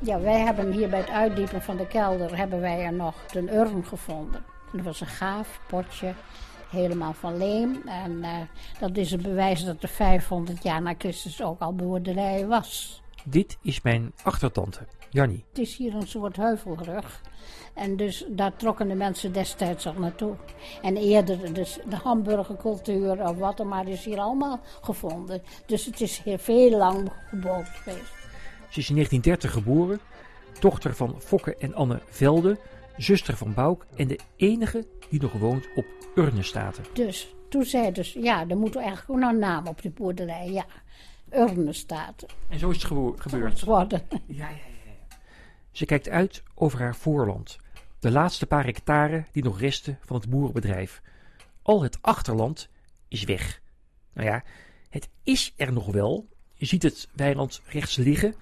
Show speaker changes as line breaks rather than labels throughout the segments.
Ja, wij hebben hier bij het uitdiepen van de kelder hebben wij er nog een urn gevonden. Dat was een gaaf potje, helemaal van leem. En eh, dat is een bewijs dat er 500 jaar na Christus ook al boerderij was.
Dit is mijn achtertante, Jannie.
Het is hier een soort heuvelrug. En dus daar trokken de mensen destijds al naartoe. En eerder dus de hamburgercultuur of wat er maar is hier allemaal gevonden. Dus het is hier veel lang gebogen geweest.
Ze is in 1930 geboren, dochter van Fokke en Anne Velde, zuster van Bouk en de enige die nog woont op Urnestaten.
Dus toen zei dus, ja, er moet eigenlijk ook een naam op de boerderij. Ja, Urnestaten.
En zo is het gebeurd.
Worden.
Ja, ja, ja. ja. Ze kijkt uit over haar voorland. De laatste paar hectare die nog resten van het boerenbedrijf. Al het achterland is weg. Nou ja, het is er nog wel. Je ziet het weiland rechts liggen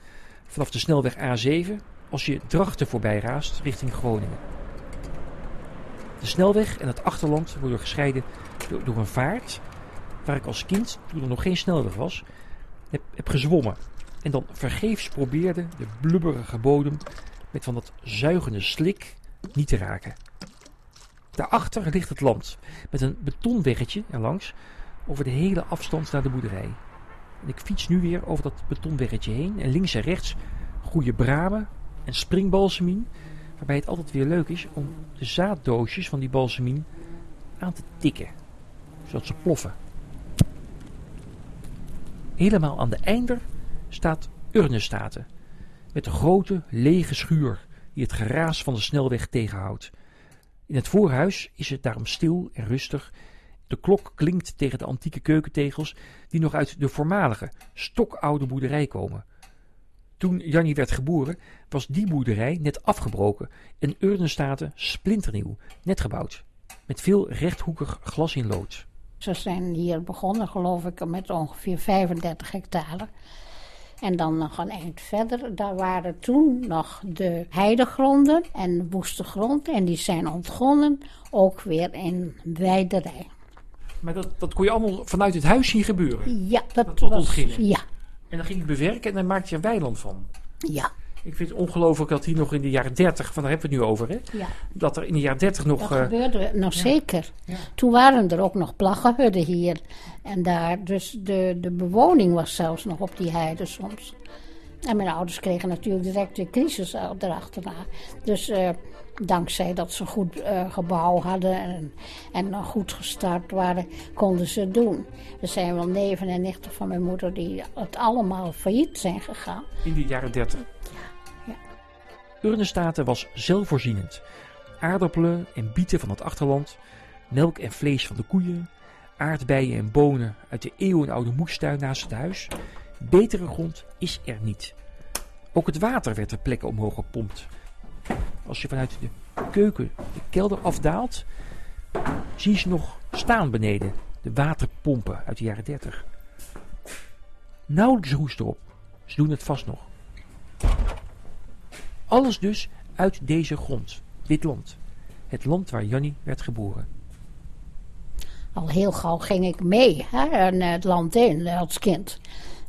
vanaf de snelweg A7 als je Drachten voorbij raast richting Groningen. De snelweg en het achterland worden gescheiden door, door een vaart waar ik als kind, toen er nog geen snelweg was, heb, heb gezwommen. En dan vergeefs probeerde de blubberige bodem met van dat zuigende slik niet te raken. Daarachter ligt het land met een betonweggetje erlangs over de hele afstand naar de boerderij. En ik fiets nu weer over dat betonweggetje heen en links en rechts groeien bramen en springbalsemien, waarbij het altijd weer leuk is om de zaaddoosjes van die balsemien aan te tikken, zodat ze ploffen. Helemaal aan de einder staat Urnestaten, met een grote lege schuur die het geraas van de snelweg tegenhoudt. In het voorhuis is het daarom stil en rustig. De klok klinkt tegen de antieke keukentegels die nog uit de voormalige, stokoude boerderij komen. Toen Jannie werd geboren, was die boerderij net afgebroken en Urnestaten splinternieuw, net gebouwd, met veel rechthoekig glas in lood.
Ze zijn hier begonnen, geloof ik, met ongeveer 35 hectare. En dan nog een eind verder, daar waren toen nog de heidegronden en woeste grond. En die zijn ontgonnen, ook weer in weiderij.
Maar dat, dat kon je allemaal vanuit het huis zien gebeuren.
Ja, dat,
Dat
was... Ja,
En dan ging je bewerken en dan maakte je een weiland van.
ja,
Ik vind het ongelooflijk dat hier nog in de jaren 30, van daar hebben we het nu over, hè?
ja.
Dat er in de jaren 30 nog.
Dat
eh,
gebeurde nog
ja.
zeker.
Ja.
Toen waren er ook nog plaggenhudden hier. En daar, dus de, de bewoning was zelfs nog op die heide soms. En mijn ouders kregen natuurlijk direct de crisis erachterna. Dus eh, dankzij dat ze goed eh, gebouw hadden en, en nog goed gestart waren, konden ze het doen. Er zijn wel neven en nichten van mijn moeder die het allemaal failliet zijn gegaan.
in de jaren 30.
ja.
Urnestaten was zelfvoorzienend. Aardappelen en bieten van het achterland, melk en vlees van de koeien, aardbeien en bonen uit de eeuwenoude moestuin naast het huis. Betere grond is er niet. Ook het water werd ter plekke omhoog gepompt. Als je vanuit de keuken de kelder afdaalt, zie je nog staan beneden. De waterpompen uit de jaren 30. Nauwelijks roest erop. Ze doen het vast nog. Alles dus uit deze grond, dit land. Het land waar Jannie werd geboren.
Al heel gauw ging ik mee hè, en, het land in als kind.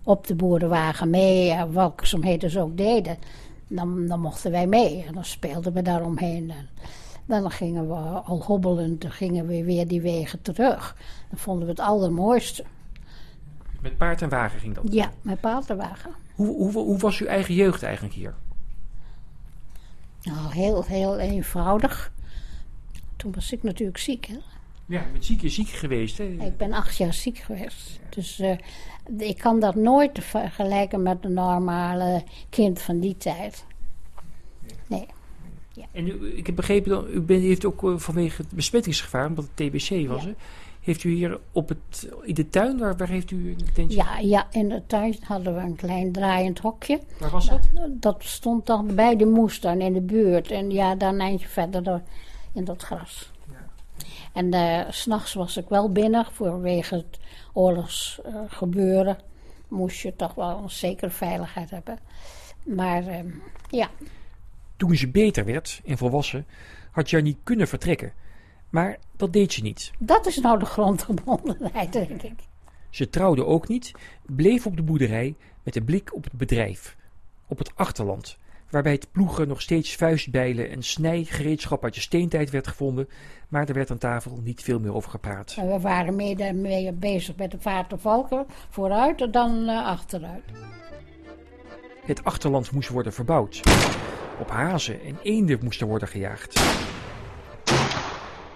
Op de boerenwagen mee, eh, werkzaamheden ze ook deden. Dan, dan mochten wij mee en dan speelden we daaromheen. En dan gingen we al hobbelend, dan gingen we weer die wegen terug. Dan vonden we het allermooiste.
Met paard en wagen ging dat.
Ja, met paardenwagen.
Hoe, hoe, hoe was uw eigen jeugd eigenlijk hier?
Nou, heel, heel eenvoudig. Toen was ik natuurlijk ziek. Hè?
Ja, met ziek is ziek geweest. Hè?
Ik ben acht jaar ziek geweest. Dus eh, ik kan dat nooit vergelijken met een normale kind van die tijd. Nee.
En u, ik heb begrepen, dat u bent, heeft ook eh, vanwege het besmettingsgevaar, omdat het TBC was,
Ja.
hè, heeft u hier op het, in de tuin, waar, waar heeft u een tentje?
Ja, ja, in de tuin hadden we een klein draaiend hokje.
Waar was dat?
Dat stond dan bij de moestuin in de buurt. En ja, daar een eindje verder door in dat gras.
Ja.
En eh, s s'nachts was ik wel binnen vanwege het oorlogsgebeuren. Moest je toch wel een zekere veiligheid hebben. Maar eh, ja,
Toen ze beter werd en volwassen, had Jannie kunnen vertrekken. Maar dat deed ze niet.
Dat is nou de grondgebondenheid, denk ik.
Ze trouwde ook niet, bleef op de boerderij met een blik op het bedrijf, op het achterland, waarbij het ploegen nog steeds vuistbijlen en snijgereedschap uit de steentijd werd gevonden, maar er werd aan tafel niet veel meer over gepraat.
We waren meer, meer bezig met de vaart de valken, vooruit dan uh, achteruit.
Het achterland moest worden verbouwd. Op hazen en eenden moesten worden gejaagd.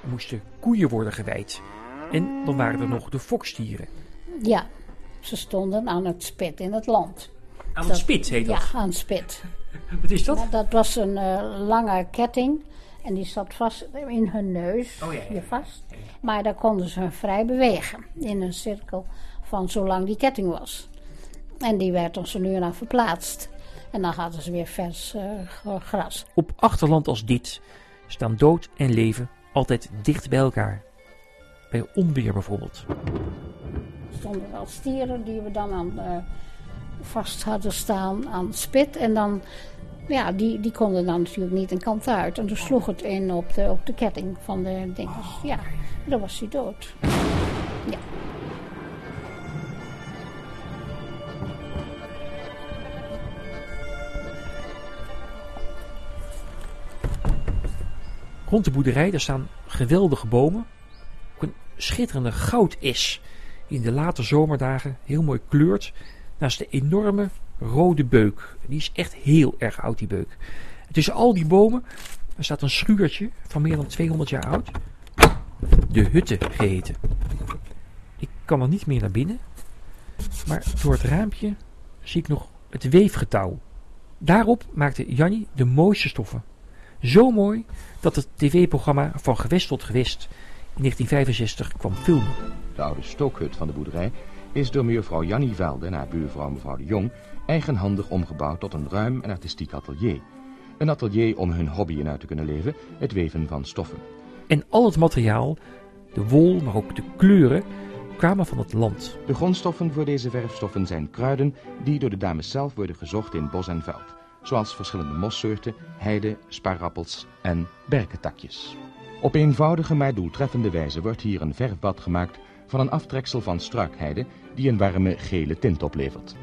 Moesten koeien worden gewijd. En dan waren er nog de fokstieren.
Ja, ze stonden aan het spit in het land.
Aan het spit heet dat?
Ja, aan het spit.
Wat is dat?
Dat was een uh, lange ketting en die zat vast in hun neus,
oh, ja, ja.
vast. Maar daar konden ze vrij bewegen in een cirkel van zolang die ketting was. En die werd zo nu en dan verplaatst. En dan hadden ze weer vers uh, gras.
Op achterland als dit staan dood en leven altijd dicht bij elkaar. Bij onweer bijvoorbeeld.
Er stonden wel stieren die we dan aan, uh, vast hadden staan aan spit. En dan, ja, die, die konden dan natuurlijk niet een kant uit. En toen sloeg het in op de, op de ketting van de dingen. Ja, dan was hij dood. Ja.
Rond de boerderij daar staan geweldige bomen. Ook een schitterende goudes die in de late zomerdagen heel mooi kleurt. Naast de enorme rode beuk. Die is echt heel erg oud, die beuk. En tussen al die bomen staat een schuurtje van meer dan 200 jaar oud. De Hutte geheten. Ik kan er niet meer naar binnen. Maar door het raampje zie ik nog het weefgetouw. Daarop maakte Jannie de mooiste stoffen. Zo mooi dat het tv-programma Van Gewest tot Gewest in 1965 kwam filmen.
De oude stookhut van de boerderij is door mevrouw Jannie Velde en haar buurvrouw mevrouw de Jong eigenhandig omgebouwd tot een ruim en artistiek atelier. Een atelier om hun hobby in uit te kunnen leven, het weven van stoffen.
En al het materiaal, de wol, maar ook de kleuren, kwamen van het land.
De grondstoffen voor deze verfstoffen zijn kruiden die door de dames zelf worden gezocht in bos en veld zoals verschillende mossoorten, heide, sparappels en berkentakjes. Op eenvoudige maar doeltreffende wijze wordt hier een verfbad gemaakt van een aftreksel van struikheide die een warme gele tint oplevert.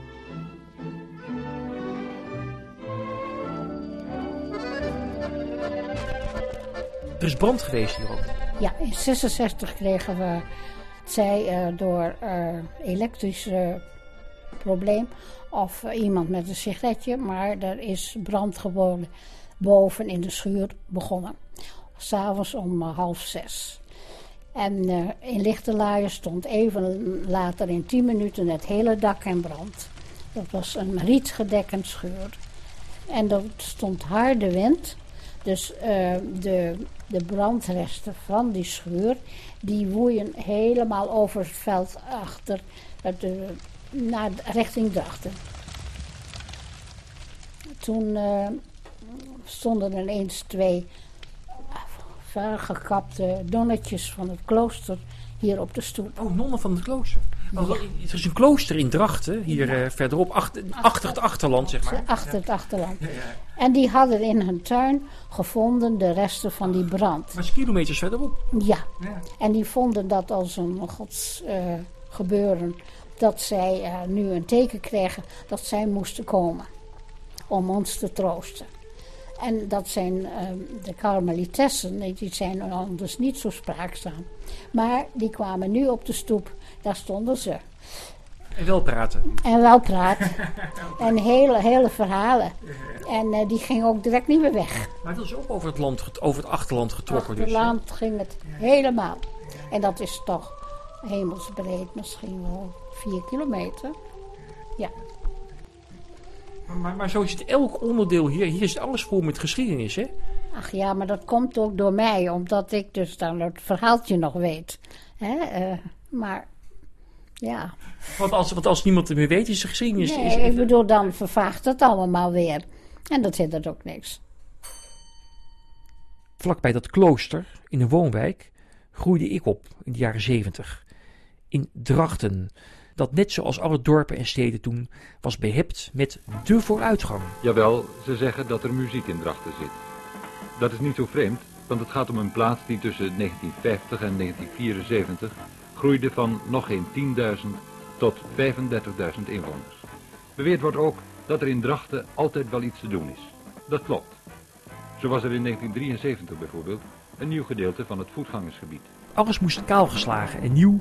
Er is brand geweest hier ook.
Ja, in 66 kregen we, zij uh, door uh, elektrische probleem of iemand met een sigaretje, maar er is brand gewoon boven in de schuur begonnen. S'avonds om half zes. En uh, in Lichterlaaien stond even later in tien minuten het hele dak in brand. Dat was een rietgedekkend schuur. En er stond harde wind. Dus de, de brandresten van die schuur, die woeien helemaal over het veld achter de, naar richting Drachten. Toen uh, stonden er eens twee vergekapte nonnetjes van het klooster hier op de stoep.
Oh, nonnen van het klooster. Ja. Er is een klooster in Drachten, hier ja. uh, verderop, achter, achter, het achterland, zeg maar.
Achter het achterland. Ja, en die hadden in hun tuin gevonden de resten van die brand.
Maar kilometers verderop.
Ja. En die vonden dat als een gods uh, gebeuren dat zij uh, nu een teken kregen dat zij moesten komen om ons te troosten. En dat zijn uh, de karmelitessen, die zijn anders niet zo spraakzaam. Maar die kwamen nu op de stoep, daar stonden ze.
En wel praten.
En wel praten. en hele, hele verhalen. En uh, die gingen ook direct niet meer weg.
Maar dat is ook over het, land, over het achterland getrokken.
Over het achterland dus, ging het helemaal. En dat is toch hemelsbreed, misschien wel vier kilometer. Ja.
Maar, maar zo is het elk onderdeel hier. Hier is alles vol met geschiedenis, hè?
Ach ja, maar dat komt ook door mij, omdat ik dus dan het verhaaltje nog weet. Hè? Uh, maar ja.
Want als, want als niemand er meer weet, is de geschiedenis.
Nee,
is,
ik bedoel, dan vervaagt het allemaal weer. En dat hindert ook niks.
Vlakbij dat klooster, in een woonwijk, groeide ik op in de jaren zeventig. In Drachten, dat net zoals alle dorpen en steden toen was behept met de vooruitgang.
Jawel, ze zeggen dat er muziek in Drachten zit. Dat is niet zo vreemd, want het gaat om een plaats die tussen 1950 en 1974 groeide van nog geen 10.000 tot 35.000 inwoners. Beweerd wordt ook dat er in Drachten altijd wel iets te doen is. Dat klopt. Zo was er in 1973 bijvoorbeeld een nieuw gedeelte van het voetgangersgebied.
Alles moest kaalgeslagen en nieuw.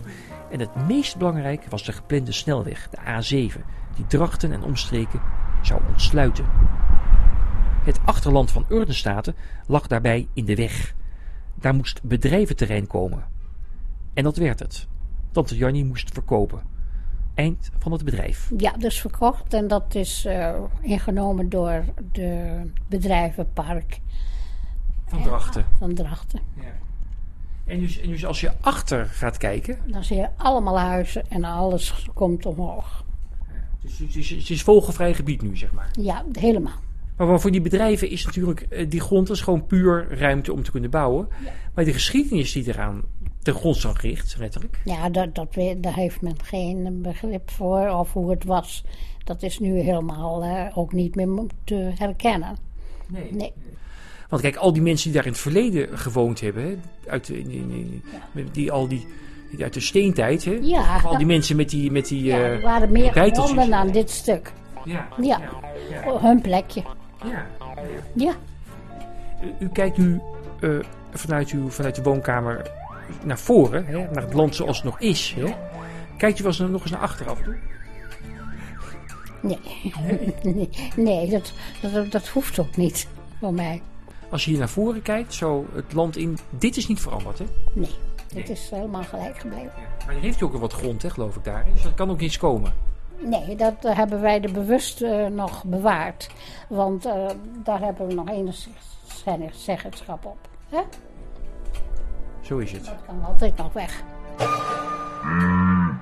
En het meest belangrijk was de geplande snelweg, de A7, die Drachten en omstreken zou ontsluiten. Het achterland van Urdenstaten lag daarbij in de weg. Daar moest bedrijventerrein komen. En dat werd het. Tante Jannie moest verkopen. Eind van het bedrijf.
Ja, dus verkocht en dat is uh, ingenomen door de bedrijvenpark
van Drachten.
Van Drachten. Ja.
En, dus, en dus als je achter gaat kijken.
Dan zie je allemaal huizen en alles komt omhoog.
Dus het is, het is vogelvrij gebied nu, zeg maar.
Ja, helemaal.
Maar voor die bedrijven is natuurlijk, eh, die grond is gewoon puur ruimte om te kunnen bouwen. Maar de geschiedenis die eraan ten grondslag richt, letterlijk.
Ja, dat, dat, daar heeft men geen begrip voor, of hoe het was. Dat is nu helemaal uh, ook niet meer te herkennen.
Nee. nee. Want kijk, al die mensen die daar in het verleden gewoond hebben, hè, uit, in, in, die, al die, uit de steentijd, hè,
ja,
al die mensen met die, met die
ja, er waren meer gebonden aan dit stuk.
Ja,
ja. ja. hun plekje.
Ja.
Ja.
U, u kijkt nu uh, vanuit, uw, vanuit de woonkamer naar voren, hè, naar het land zoals het nog is. Hè. Kijkt u wel eens nog eens naar achter af?
Nee, nee, nee dat, dat, dat hoeft ook niet voor mij.
Als je hier naar voren kijkt, zo het land in, dit is niet veranderd, hè?
Nee, dit is helemaal gelijk gebleven.
Ja. Maar je heeft ook wat grond, hè, geloof ik, daar. Dus dat kan ook iets komen.
Nee, dat hebben wij er bewust uh, nog bewaard. Want uh, daar hebben we nog enigszins zeggenschap op. Hè?
Zo is het.
Dat kan altijd nog weg. Mm.